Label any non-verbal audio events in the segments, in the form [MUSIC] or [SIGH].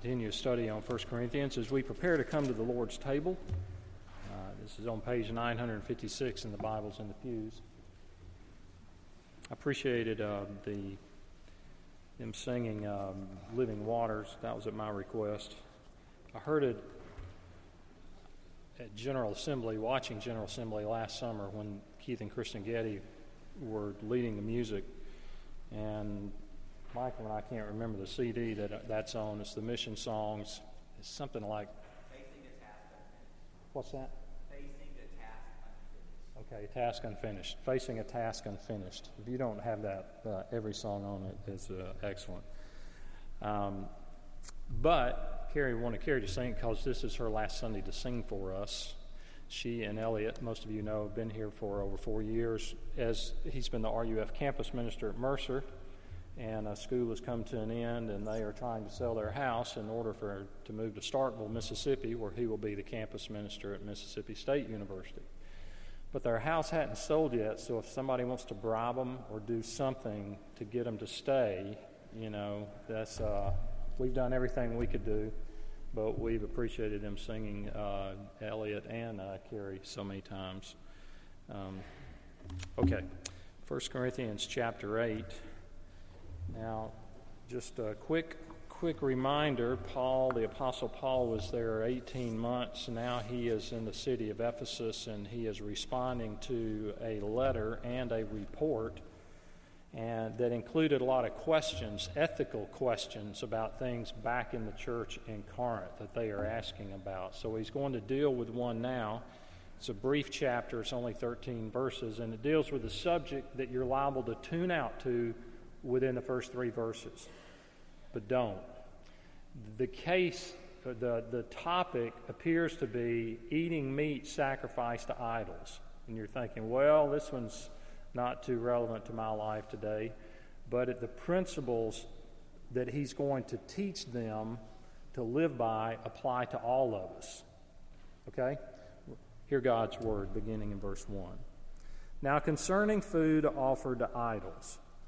continue study on 1 Corinthians as we prepare to come to the Lord's table. Uh, this is on page 956 in the Bibles in the pews. I appreciated uh, the them singing um, "Living Waters." That was at my request. I heard it at General Assembly, watching General Assembly last summer when Keith and Kristen Getty were leading the music, and Michael and I can't remember the CD that that's on. It's the Mission Songs. It's something like. Facing a task unfinished. What's that? Facing a task unfinished. Okay, task unfinished. Facing a task unfinished. If you don't have that, uh, every song on it is uh, excellent. Um, but Carrie wanted Carrie to sing because this is her last Sunday to sing for us. She and Elliot, most of you know, have been here for over four years. As he's been the RUF campus minister at Mercer, and a school has come to an end, and they are trying to sell their house in order for to move to Starkville, Mississippi, where he will be the campus minister at Mississippi State University. But their house hadn't sold yet, so if somebody wants to bribe them or do something to get them to stay, you know, that's uh, we've done everything we could do, but we've appreciated them singing uh, Elliot and uh, Carrie so many times. Um, okay, First Corinthians chapter 8. Now, just a quick quick reminder Paul, the Apostle Paul, was there 18 months. Now he is in the city of Ephesus and he is responding to a letter and a report and that included a lot of questions, ethical questions about things back in the church in Corinth that they are asking about. So he's going to deal with one now. It's a brief chapter, it's only 13 verses, and it deals with a subject that you're liable to tune out to within the first three verses, but don't. The case, the, the topic appears to be eating meat sacrificed to idols. And you're thinking, well, this one's not too relevant to my life today. But the principles that he's going to teach them to live by apply to all of us. Okay? Hear God's word beginning in verse 1. Now, concerning food offered to idols,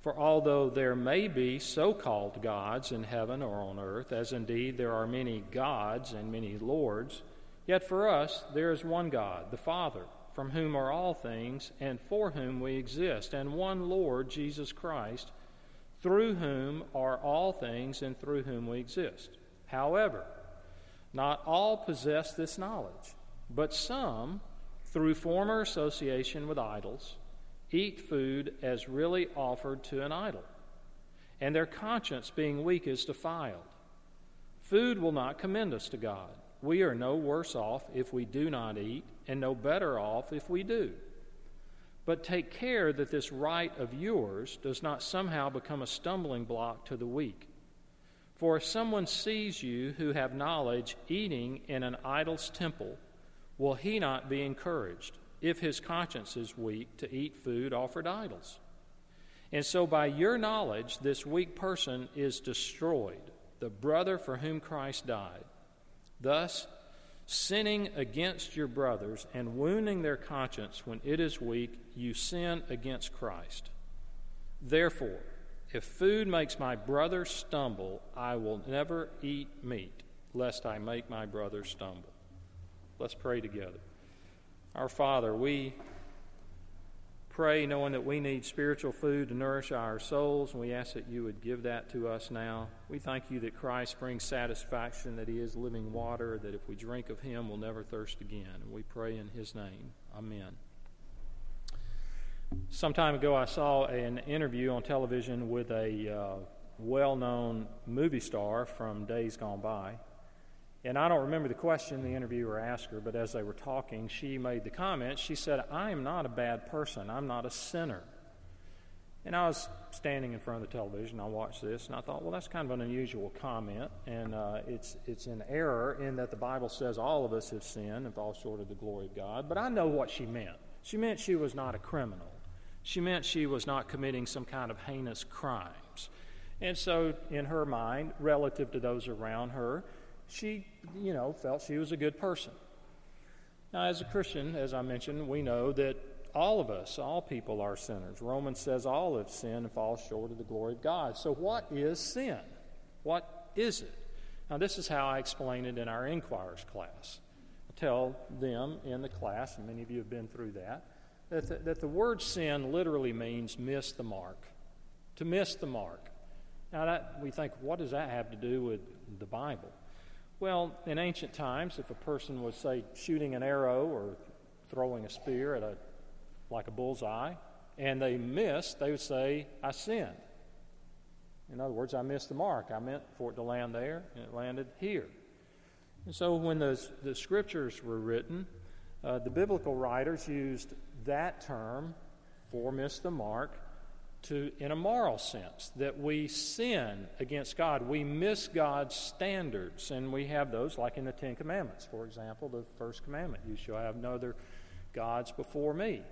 For although there may be so called gods in heaven or on earth, as indeed there are many gods and many lords, yet for us there is one God, the Father, from whom are all things and for whom we exist, and one Lord, Jesus Christ, through whom are all things and through whom we exist. However, not all possess this knowledge, but some, through former association with idols, eat food as really offered to an idol, and their conscience, being weak, is defiled. Food will not commend us to God. We are no worse off if we do not eat, and no better off if we do. But take care that this right of yours does not somehow become a stumbling block to the weak. For if someone sees you who have knowledge eating in an idol's temple, will he not be encouraged? If his conscience is weak, to eat food offered idols. And so, by your knowledge, this weak person is destroyed, the brother for whom Christ died. Thus, sinning against your brothers and wounding their conscience when it is weak, you sin against Christ. Therefore, if food makes my brother stumble, I will never eat meat, lest I make my brother stumble. Let's pray together. Our Father, we pray knowing that we need spiritual food to nourish our souls, and we ask that you would give that to us now. We thank you that Christ brings satisfaction, that he is living water, that if we drink of him, we'll never thirst again. And we pray in his name. Amen. Some time ago, I saw an interview on television with a uh, well known movie star from days gone by. And I don't remember the question the interviewer asked her, but as they were talking, she made the comment. She said, I am not a bad person. I'm not a sinner. And I was standing in front of the television. I watched this, and I thought, well, that's kind of an unusual comment, and uh, it's it's an error in that the Bible says all of us have sinned and fall short of the glory of God. But I know what she meant. She meant she was not a criminal. She meant she was not committing some kind of heinous crimes. And so, in her mind, relative to those around her, she, you know, felt she was a good person. Now, as a Christian, as I mentioned, we know that all of us, all people are sinners. Romans says all have sinned and fall short of the glory of God. So, what is sin? What is it? Now, this is how I explain it in our Inquirers class. I tell them in the class, and many of you have been through that, that the, that the word sin literally means miss the mark. To miss the mark. Now, that, we think, what does that have to do with the Bible? Well, in ancient times, if a person was, say, shooting an arrow or throwing a spear at a, like a bullseye, and they missed, they would say, I sinned. In other words, I missed the mark. I meant for it to land there, and it landed here. And so when the, the scriptures were written, uh, the biblical writers used that term for miss the mark to in a moral sense that we sin against God. We miss God's standards, and we have those like in the Ten Commandments. For example, the first commandment: "You shall have no other gods before me."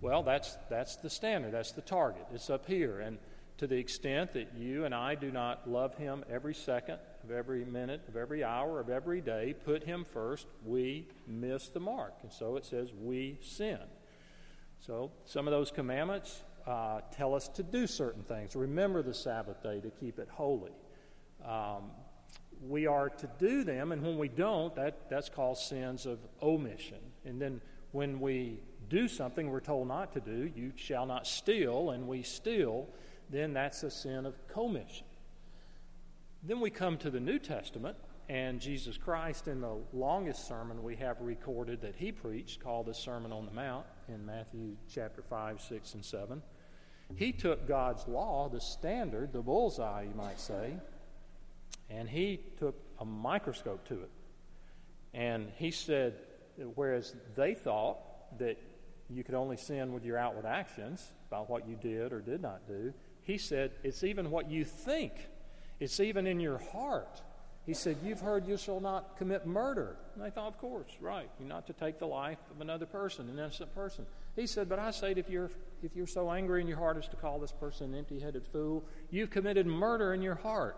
Well, that's that's the standard. That's the target. It's up here, and to the extent that you and I do not love Him every second of every minute of every hour of every day, put Him first, we miss the mark, and so it says we sin. So some of those commandments uh, tell us to do certain things. Remember the Sabbath day to keep it holy. Um, we are to do them, and when we don't, that, that's called sins of omission. And then when we do something we're told not to do, you shall not steal, and we steal, then that's a sin of commission. Then we come to the New Testament, and Jesus Christ, in the longest sermon we have recorded that he preached, called the Sermon on the Mount in Matthew chapter 5, 6, and 7, he took God's law, the standard, the bullseye, you might say, and he took a microscope to it. And he said, whereas they thought that you could only sin with your outward actions, by what you did or did not do, he said, it's even what you think, it's even in your heart. He said, You've heard you shall not commit murder. And they thought, Of course, right. You're not to take the life of another person, an innocent person. He said, But I say, if you're, if you're so angry in your heart as to call this person an empty headed fool, you've committed murder in your heart.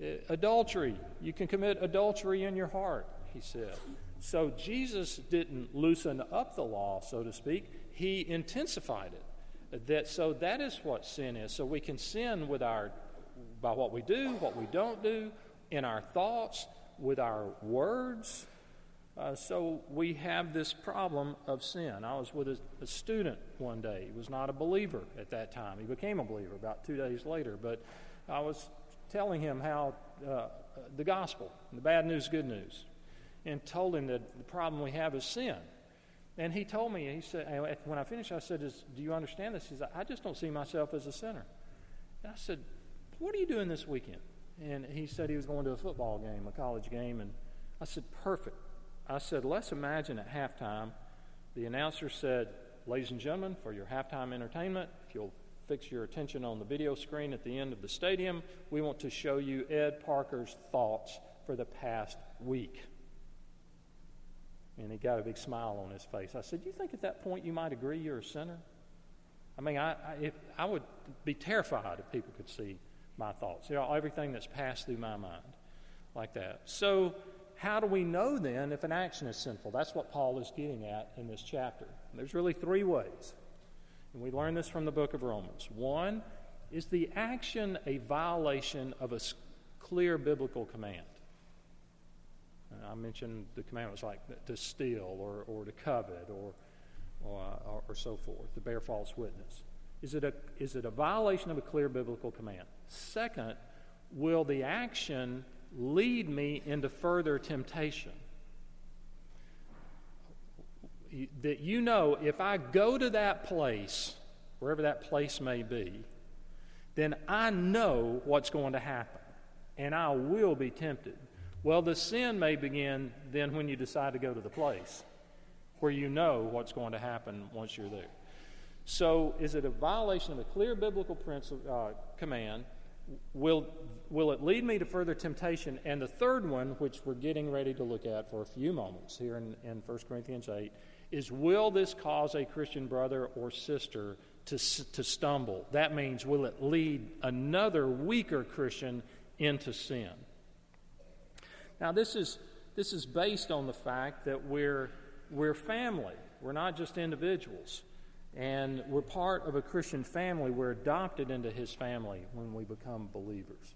Uh, adultery, you can commit adultery in your heart, he said. So Jesus didn't loosen up the law, so to speak, he intensified it. That, so that is what sin is. So we can sin with our by what we do, what we don't do, in our thoughts, with our words. Uh, so we have this problem of sin. I was with a, a, student one day. He was not a believer at that time. He became a believer about two days later. But I was telling him how uh, the gospel, the bad news, good news, and told him that the problem we have is sin. And he told me, he said, when I finished, I said, Do you understand this? He said, I just don't see myself as a sinner. And I said, What are you doing this weekend? And he said he was going to a football game, a college game, and I said, perfect. I said, let's imagine at halftime, the announcer said, ladies and gentlemen, for your halftime entertainment, if you'll fix your attention on the video screen at the end of the stadium, we want to show you Ed Parker's thoughts for the past week. And he got a big smile on his face. I said, Do You think at that point you might agree you're a sinner? I mean, I, I, if, I would be terrified if people could see my thoughts, you know, everything that's passed through my mind, like that. So, how do we know then if an action is sinful? That's what Paul is getting at in this chapter. There's really three ways. And we learn this from the book of Romans. One, is the action a violation of a clear biblical command? I mentioned the commandments like to steal or, or to covet or, or, or so forth, to bear false witness. Is it, a, is it a violation of a clear biblical command? Second, will the action lead me into further temptation? That you know, if I go to that place, wherever that place may be, then I know what's going to happen, and I will be tempted. Well, the sin may begin then when you decide to go to the place where you know what's going to happen once you're there. So, is it a violation of a clear biblical principle, uh, command? Will, will it lead me to further temptation? And the third one, which we're getting ready to look at for a few moments here in, in 1 Corinthians 8, is will this cause a Christian brother or sister to, to stumble? That means, will it lead another weaker Christian into sin? Now, this is, this is based on the fact that we're, we're family, we're not just individuals. And we're part of a Christian family. We're adopted into his family when we become believers.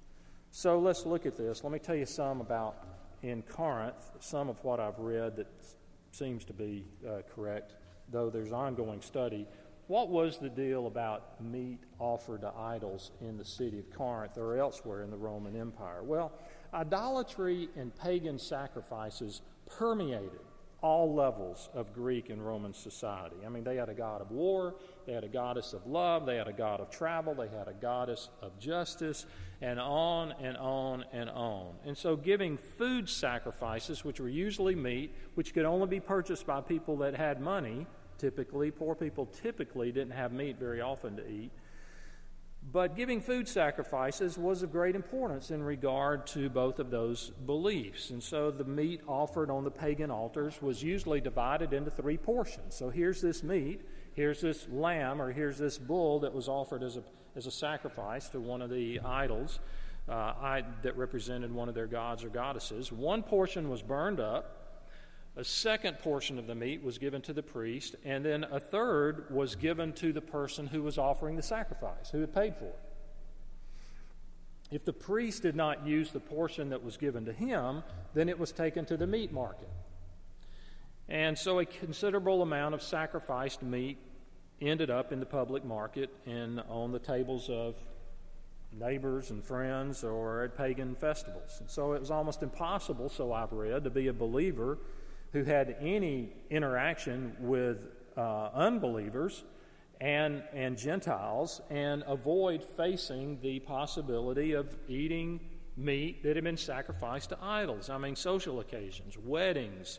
So let's look at this. Let me tell you some about in Corinth, some of what I've read that seems to be uh, correct, though there's ongoing study. What was the deal about meat offered to idols in the city of Corinth or elsewhere in the Roman Empire? Well, idolatry and pagan sacrifices permeated all levels of Greek and Roman society. I mean, they had a god of war, they had a goddess of love, they had a god of travel, they had a goddess of justice, and on and on and on. And so, giving food sacrifices, which were usually meat, which could only be purchased by people that had money, typically, poor people typically didn't have meat very often to eat but giving food sacrifices was of great importance in regard to both of those beliefs. And so the meat offered on the pagan altars was usually divided into three portions. So here's this meat, here's this lamb, or here's this bull that was offered as a, as a sacrifice to one of the idols uh, I, that represented one of their gods or goddesses. One portion was burned up. A second portion of the meat was given to the priest, and then a third was given to the person who was offering the sacrifice, who had paid for it. If the priest did not use the portion that was given to him, then it was taken to the meat market. And so a considerable amount of sacrificed meat ended up in the public market and on the tables of neighbors and friends or at pagan festivals. And so it was almost impossible, so I've read, to be a believer who had any interaction with uh, unbelievers and, and Gentiles and avoid facing the possibility of eating meat that had been sacrificed to idols. I mean, social occasions, weddings,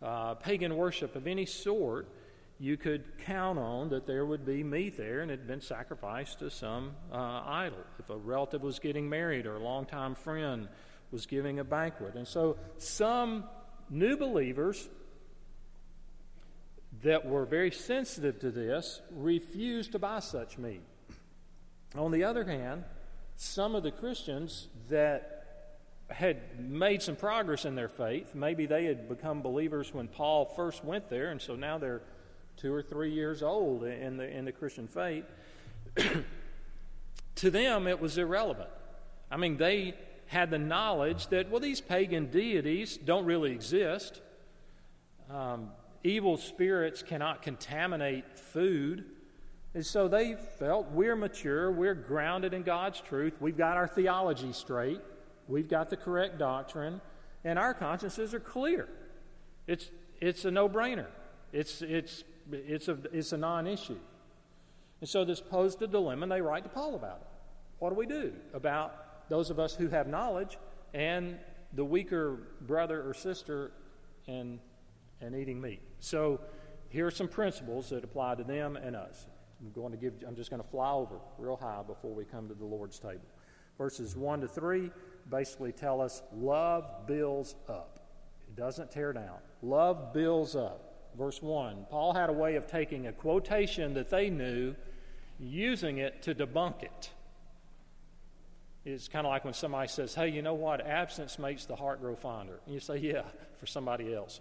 uh, pagan worship of any sort, you could count on that there would be meat there and it had been sacrificed to some uh, idol. If a relative was getting married or a longtime friend was giving a banquet. And so some new believers that were very sensitive to this refused to buy such meat. On the other hand, some of the Christians that had made some progress in their faith, maybe they had become believers when Paul first went there, and so now they're two or three years old in the, in the Christian faith. [CLEARS THROAT] to them, it was irrelevant. I mean, they had the knowledge that, well, these pagan deities don't really exist. Um, evil spirits cannot contaminate food. And so they felt we're mature, we're grounded in God's truth, we've got our theology straight, we've got the correct doctrine, and our consciences are clear. It's, it's a no brainer, it's, it's, it's a, it's a non issue. And so this posed a dilemma, and they write to Paul about it. What do we do about those of us who have knowledge, and the weaker brother or sister and, and eating meat. So here are some principles that apply to them and us. I'm going to give I'm just going to fly over real high before we come to the Lord's table. Verses 1 to 3 basically tell us love builds up. It doesn't tear down. Love builds up. Verse 1, Paul had a way of taking a quotation that they knew, using it to debunk it. It's kind of like when somebody says, Hey, you know what? Absence makes the heart grow fonder. And you say, Yeah, for somebody else.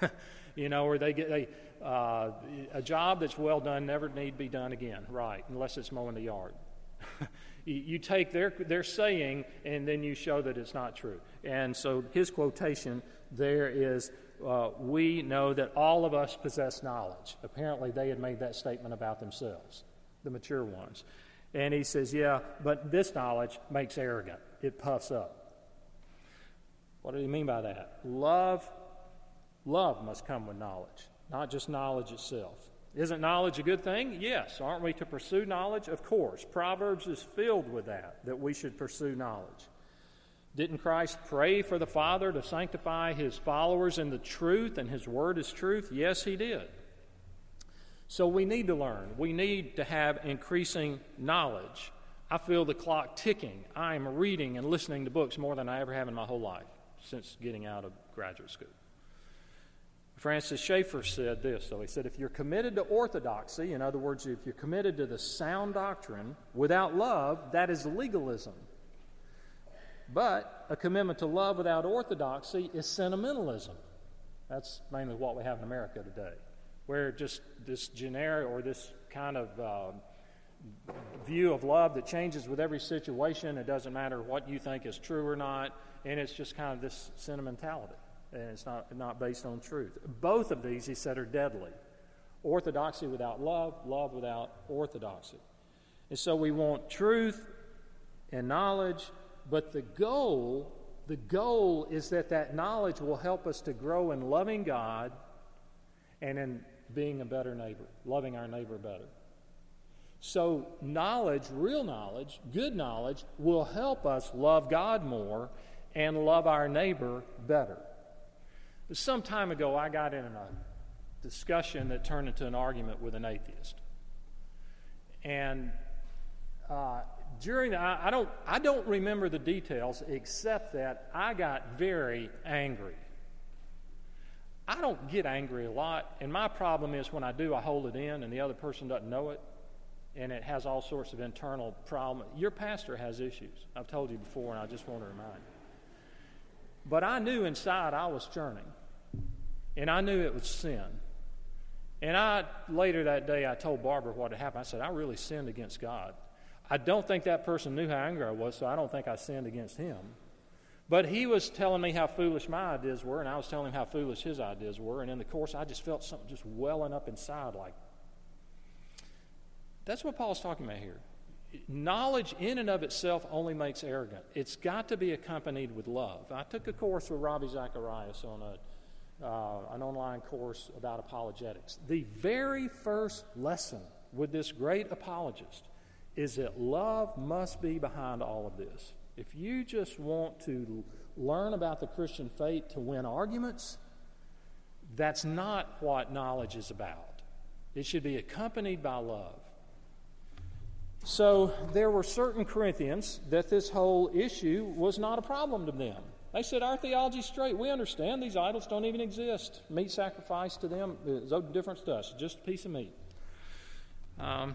[LAUGHS] you know, or they get a, uh, a job that's well done never need be done again, right, unless it's mowing the yard. [LAUGHS] you, you take their, their saying and then you show that it's not true. And so his quotation there is uh, We know that all of us possess knowledge. Apparently, they had made that statement about themselves, the mature ones. And he says, Yeah, but this knowledge makes arrogant, it puffs up. What do you mean by that? Love, love must come with knowledge, not just knowledge itself. Isn't knowledge a good thing? Yes. Aren't we to pursue knowledge? Of course. Proverbs is filled with that, that we should pursue knowledge. Didn't Christ pray for the Father to sanctify his followers in the truth and his word is truth? Yes, he did. So we need to learn. We need to have increasing knowledge. I feel the clock ticking. I am reading and listening to books more than I ever have in my whole life since getting out of graduate school. Francis Schaeffer said this, though. He said, If you're committed to orthodoxy, in other words, if you're committed to the sound doctrine without love, that is legalism. But a commitment to love without orthodoxy is sentimentalism. That's mainly what we have in America today, where just this generic or this kind of uh, view of love that changes with every situation. It doesn't matter what you think is true or not, and it's just kind of this sentimentality, and it's not, not based on truth. Both of these, he said, are deadly. Orthodoxy without love, love without orthodoxy. And so we want truth and knowledge, but the goal the goal is that that knowledge will help us to grow in loving God and in being a better neighbor, loving our neighbor better. So, knowledge, real knowledge, good knowledge, will help us love God more and love our neighbor better. Some time ago, I got in a discussion that turned into an argument with an atheist. And uh, during the, I, I, don't I don't remember the details except that I got very angry. I don't get angry a lot, and my problem is when I do, I hold it in, and the other person doesn't know it, and it has all sorts of internal problems. Your pastor has issues. I've told you before, and I just want to remind you. But I knew inside I was churning, and I knew it was sin. And I later that day I told Barbara what had happened. I said I really sinned against God. I don't think that person knew how angry I was, so I don't think I sinned against him. But he was telling me how foolish my ideas were, and I was telling him how foolish his ideas were. And in the course, I just felt something just welling up inside like. That's what Paul's talking about here. Knowledge in and of itself only makes arrogant. It's got to be accompanied with love. I took a course with Ravi Zacharias on a, uh, an online course about apologetics. The very first lesson with this great apologist is that love must be behind all of this. If you just want to learn about the Christian faith to win arguments, that's not what knowledge is about. It should be accompanied by love. So there were certain Corinthians that this whole issue was not a problem to them. They said, Our theology's straight. We understand these idols don't even exist. Meat sacrifice to them is no difference to us, just a piece of meat. Um,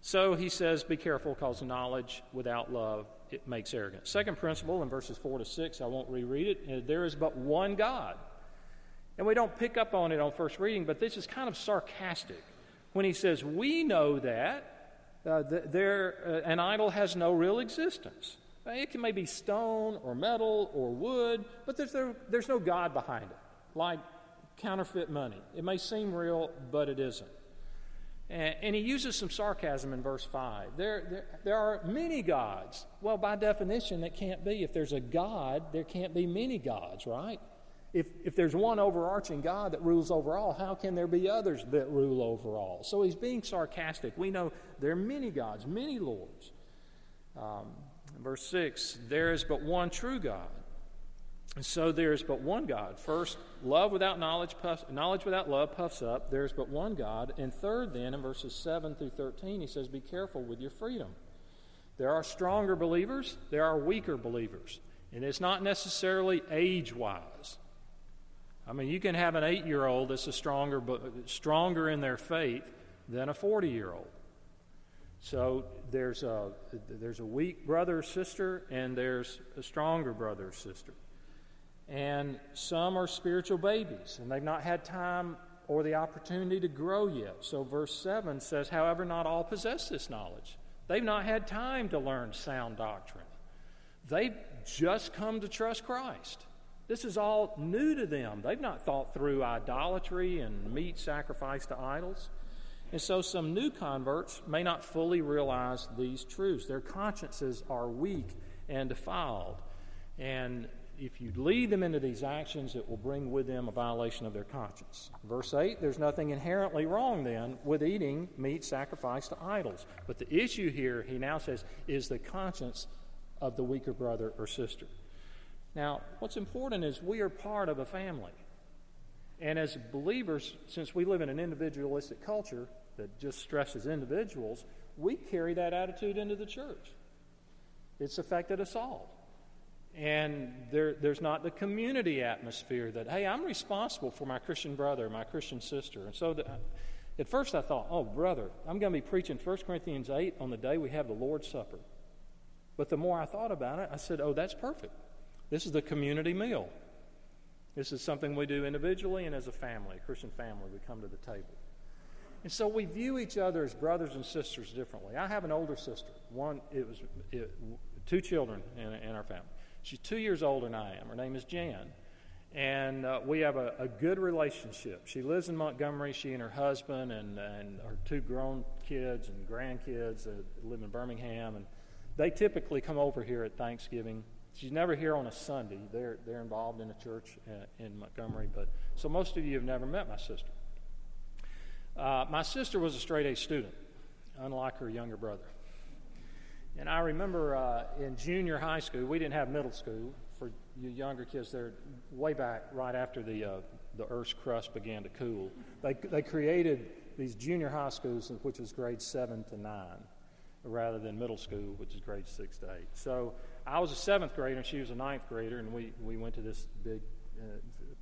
so he says, Be careful, because knowledge without love it makes arrogant. Second principle in verses 4 to 6, I won't reread it. There is but one God. And we don't pick up on it on first reading, but this is kind of sarcastic when he says, We know that uh, there, uh, an idol has no real existence. It can maybe stone or metal or wood, but there's, there, there's no God behind it, like counterfeit money. It may seem real, but it isn't. And, he uses some sarcasm in verse 5. There, there, there are many gods. Well, by definition, it can't be. If there's a God, there can't be many gods, right? If, if there's one overarching God that rules over all, how can there be others that rule over all? So he's being sarcastic. We know there are many gods, many lords. Um, verse 6 there is but one true God. And so there is but one God. First, love without knowledge, puffs, knowledge without love puffs up. There is but one God. And third, then, in verses 7 through 13, he says, Be careful with your freedom. There are stronger believers, there are weaker believers. And it's not necessarily age wise. I mean, you can have an eight year old that's a stronger, stronger in their faith than a 40 year old. So there's a, there's a weak brother or sister, and there's a stronger brother or sister and some are spiritual babies, and they've not had time or the opportunity to grow yet. So, verse 7 says, However, not all possess this knowledge. They've not had time to learn sound doctrine. They've just come to trust Christ. This is all new to them. They've not thought through idolatry and meat sacrifice to idols. And so, some new converts may not fully realize these truths. Their consciences are weak and defiled. And if you lead them into these actions, it will bring with them a violation of their conscience. Verse 8 there's nothing inherently wrong then with eating meat sacrificed to idols. But the issue here, he now says, is the conscience of the weaker brother or sister. Now, what's important is we are part of a family. And as believers, since we live in an individualistic culture that just stresses individuals, we carry that attitude into the church. It's affected us all. And there, there's not the community atmosphere that, hey, I'm responsible for my Christian brother, my Christian sister. And so the, at first I thought, oh, brother, I'm going to be preaching 1 Corinthians 8 on the day we have the Lord's Supper. But the more I thought about it, I said, oh, that's perfect. This is the community meal. This is something we do individually and as a family, a Christian family. We come to the table. And so we view each other as brothers and sisters differently. I have an older sister. One, it was it, two children in, in our family. She's two years older than I am. Her name is Jan. And uh, we have a, a, good relationship. She lives in Montgomery. She and her husband and, and her two grown kids and grandkids uh, live in Birmingham. And they typically come over here at Thanksgiving. She's never here on a Sunday. They're, they're involved in a church uh, in Montgomery. But so most of you have never met my sister. Uh, my sister was a straight A student, unlike her younger brother. And I remember uh, in junior high school, we didn't have middle school. For you younger kids, they're way back right after the, uh, the Earth's crust began to cool. They, they created these junior high schools, which was grades 7 to 9, rather than middle school, which is grades 6 to 8. So I was a seventh grader and she was a ninth grader, and we, we went to this big uh,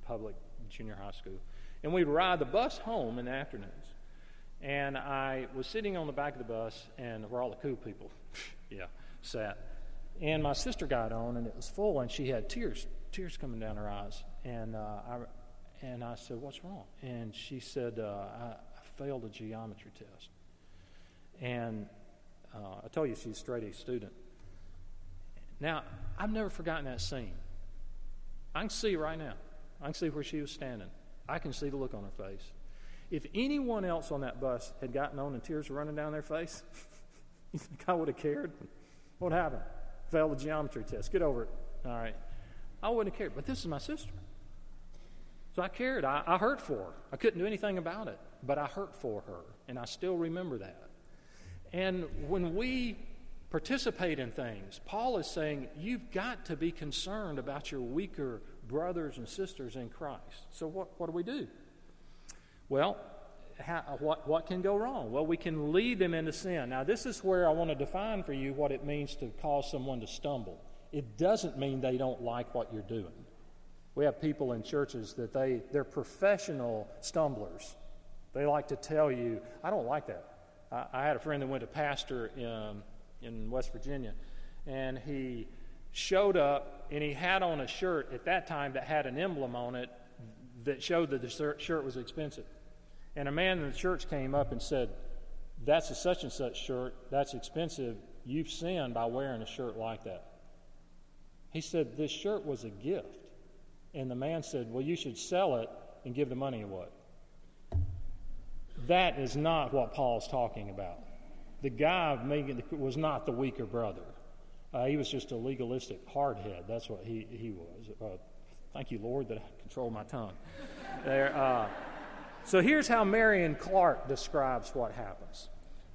public junior high school. And we'd ride the bus home in the afternoons. And I was sitting on the back of the bus, and where all the cool people, yeah, sat. And my sister got on, and it was full, and she had tears, tears coming down her eyes. And uh, I, and I said, "What's wrong?" And she said, uh, I, I, failed a geometry test." And uh, I tell you she's a straight A student. Now I've never forgotten that scene. I can see right now. I can see where she was standing. I can see the look on her face. If anyone else on that bus had gotten on and tears were running down their face, [LAUGHS] [LAUGHS] you think I would have cared? What happened? Failed the geometry test. Get over it. All right. I wouldn't have cared. But this is my sister. So I cared. I, I hurt for her. I couldn't do anything about it, but I hurt for her. And I still remember that. And when we participate in things, Paul is saying you've got to be concerned about your weaker brothers and sisters in Christ. So what, what do we do? Well, how, what, what can go wrong? Well, we can lead them into sin. Now, this is where I want to define for you what it means to cause someone to stumble. It doesn't mean they don't like what you're doing. We have people in churches that they, they're professional stumblers. They like to tell you, I don't like that. I, I had a friend that went to pastor in, in West Virginia, and he showed up and he had on a shirt at that time that had an emblem on it that showed that the shirt was expensive. And a man in the church came up and said, That's a such and such shirt. That's expensive. You've sinned by wearing a shirt like that. He said, This shirt was a gift. And the man said, Well, you should sell it and give the money away. That is not what Paul's talking about. The guy was not the weaker brother. Uh, he was just a legalistic hardhead. That's what he, he was. Uh, thank you, Lord, that I control my tongue. there, uh, so here's how Marion Clark describes what happens.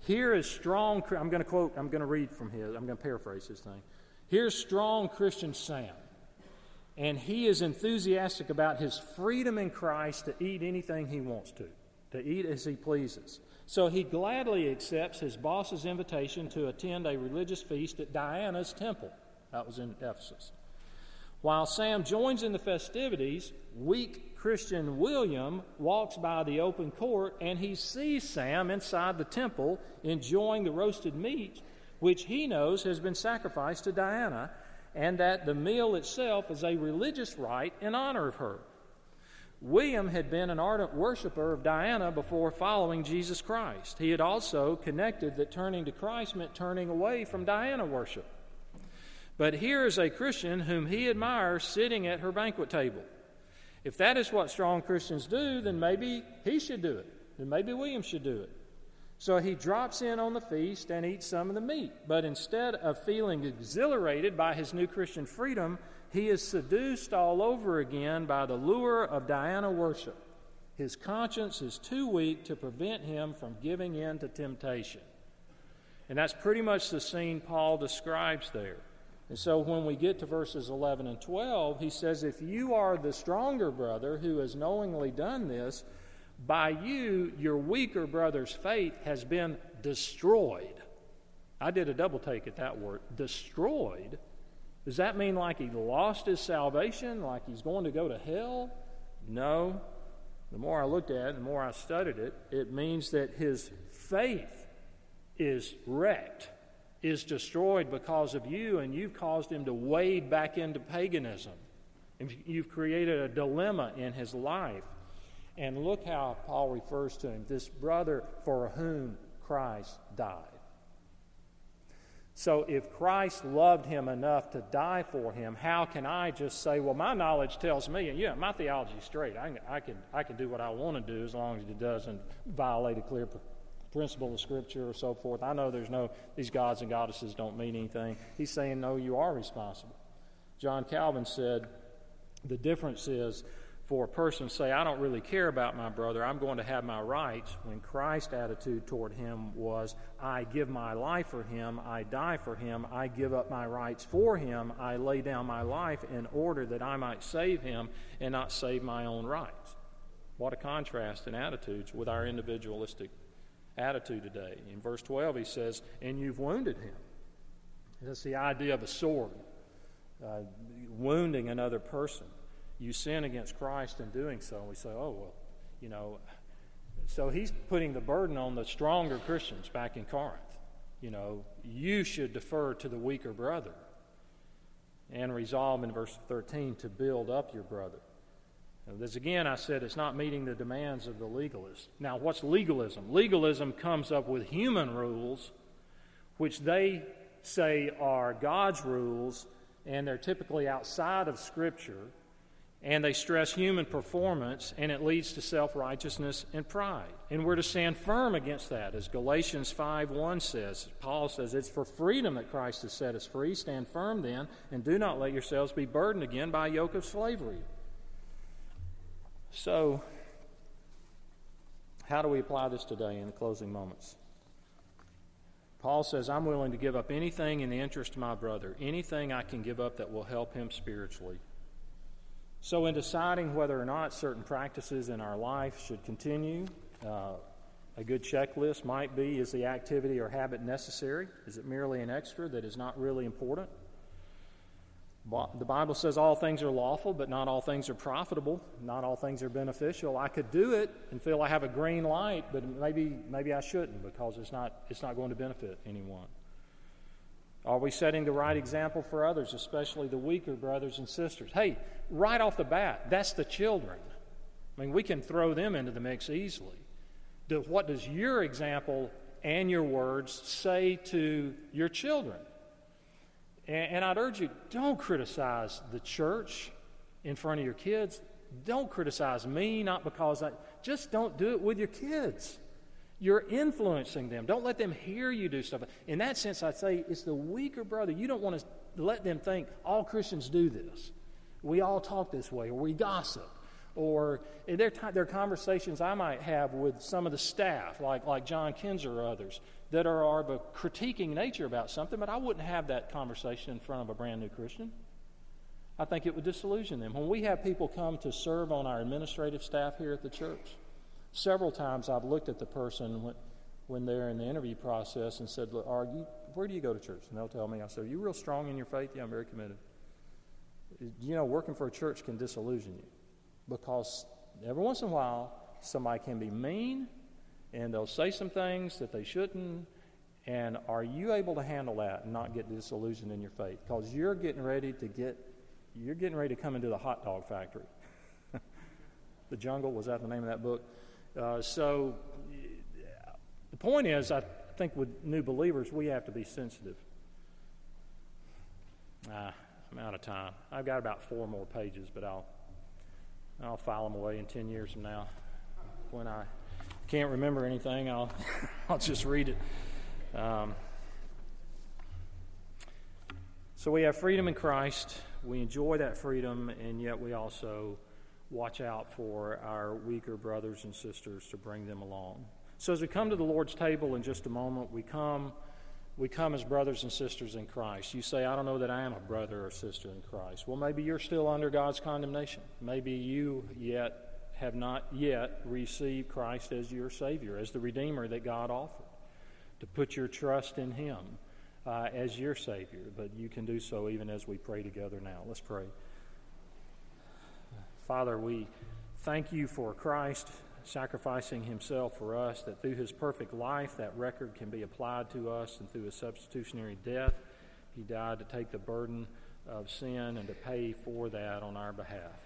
Here is strong, I'm going to quote, I'm going to read from his, I'm going to paraphrase his thing. Here's strong Christian Sam, and he is enthusiastic about his freedom in Christ to eat anything he wants to, to eat as he pleases. So he gladly accepts his boss's invitation to attend a religious feast at Diana's temple. That was in Ephesus. While Sam joins in the festivities, weak Christian William walks by the open court and he sees Sam inside the temple enjoying the roasted meat, which he knows has been sacrificed to Diana, and that the meal itself is a religious rite in honor of her. William had been an ardent worshiper of Diana before following Jesus Christ. He had also connected that turning to Christ meant turning away from Diana worship. But here is a Christian whom he admires sitting at her banquet table. If that is what strong Christians do, then maybe he should do it. Then maybe William should do it. So he drops in on the feast and eats some of the meat. But instead of feeling exhilarated by his new Christian freedom, he is seduced all over again by the lure of Diana worship. His conscience is too weak to prevent him from giving in to temptation. And that's pretty much the scene Paul describes there. And so when we get to verses 11 and 12, he says, If you are the stronger brother who has knowingly done this, by you, your weaker brother's faith has been destroyed. I did a double take at that word. Destroyed? Does that mean like he lost his salvation, like he's going to go to hell? No. The more I looked at it, the more I studied it, it means that his faith is wrecked, is destroyed because of you, and you've caused him to wade back into paganism. You've created a dilemma in his life. And look how Paul refers to him this brother for whom Christ died. So, if Christ loved him enough to die for him, how can I just say, well, my knowledge tells me, and yeah, my theology is straight. I can, I can, I can do what I want to do as long as it doesn't violate a clear principle of Scripture or so forth. I know there's no, these gods and goddesses don't mean anything. He's saying, no, you are responsible. John Calvin said, the difference is for a person to say, I don't really care about my brother, I'm going to have my rights, when Christ's attitude toward him was, I give my life for him, I die for him, I give up my rights for him, I lay down my life in order that I might save him and not save my own rights. What a contrast in attitudes with our individualistic attitude today. In verse 12, he says, And you've wounded him. That's the idea of a sword, uh, wounding another person you sin against Christ in doing so. And we say, oh, well, you know. So he's putting the burden on the stronger Christians back in Corinth. You know, you should defer to the weaker brother and resolve in verse 13 to build up your brother. This again, I said it's not meeting the demands of the legalist. Now, what's legalism? Legalism comes up with human rules, which they say are God's rules, and they're typically outside of Scripture and they stress human performance, and it leads to self righteousness and pride. And we're to stand firm against that, as Galatians 5 1 says. Paul says, It's for freedom that Christ has set us free. Stand firm then, and do not let yourselves be burdened again by a yoke of slavery. So, how do we apply this today in the closing moments? Paul says, I'm willing to give up anything in the interest of my brother, anything I can give up that will help him spiritually. So, in deciding whether or not certain practices in our life should continue, uh, a good checklist might be is the activity or habit necessary? Is it merely an extra that is not really important? The Bible says all things are lawful, but not all things are profitable. Not all things are beneficial. I could do it and feel I have a green light, but maybe, maybe I shouldn't because it's not, it's not going to benefit anyone. Are we setting the right example for others, especially the weaker brothers and sisters? Hey, right off the bat, that's the children. I mean, we can throw them into the mix easily. What does your example and your words say to your children? And, and I'd urge you don't criticize the church in front of your kids. Don't criticize me, not because I just don't do it with your kids. You're influencing them. Don't let them hear you do stuff. In that sense, I'd say it's the weaker brother. You don't want to let them think all Christians do this. We all talk this way, or we gossip, or there are conversations I might have with some of the staff, like, like John Kinzer or others, that are, of a critiquing nature about something, but I wouldn't have that conversation in front of a brand new Christian. I think it would disillusion them. When we have people come to serve on our administrative staff here at the church, Several times I've looked at the person when, when they're in the interview process and said, Look, are you, where do you go to church? And they'll tell me, I said, Are you real strong in your faith? Yeah, I'm very committed. You know, working for a church can disillusion you because every once in a while somebody can be mean and they'll say some things that they shouldn't. And are you able to handle that and not get disillusioned in your faith? Because you're getting ready to get, you're getting ready to come into the hot dog factory. [LAUGHS] the Jungle, was that the name of that book? Uh, so the point is, I think with new believers, we have to be sensitive. Ah, I'm out of time. I've got about four more pages, but I'll I'll file them away in ten years from now. When I can't remember anything, I'll [LAUGHS] I'll just read it. Um, so we have freedom in Christ. We enjoy that freedom, and yet we also watch out for our weaker brothers and sisters to bring them along. So, as we come to the Lord's table in just a moment, we come we come as brothers and sisters in Christ. You say, I don't know that I am a brother or sister in Christ. Well, maybe you're still under God's condemnation. Maybe you yet have not yet received Christ as your Savior, as the Redeemer that God offered, to put your trust in Him uh, as your Savior. But you can do so even as we pray together now. Let's pray. Father, we thank you for Christ sacrificing himself for us, that through his perfect life, that record can be applied to us, and through his substitutionary death, he died to take the burden of sin and to pay for that on our behalf.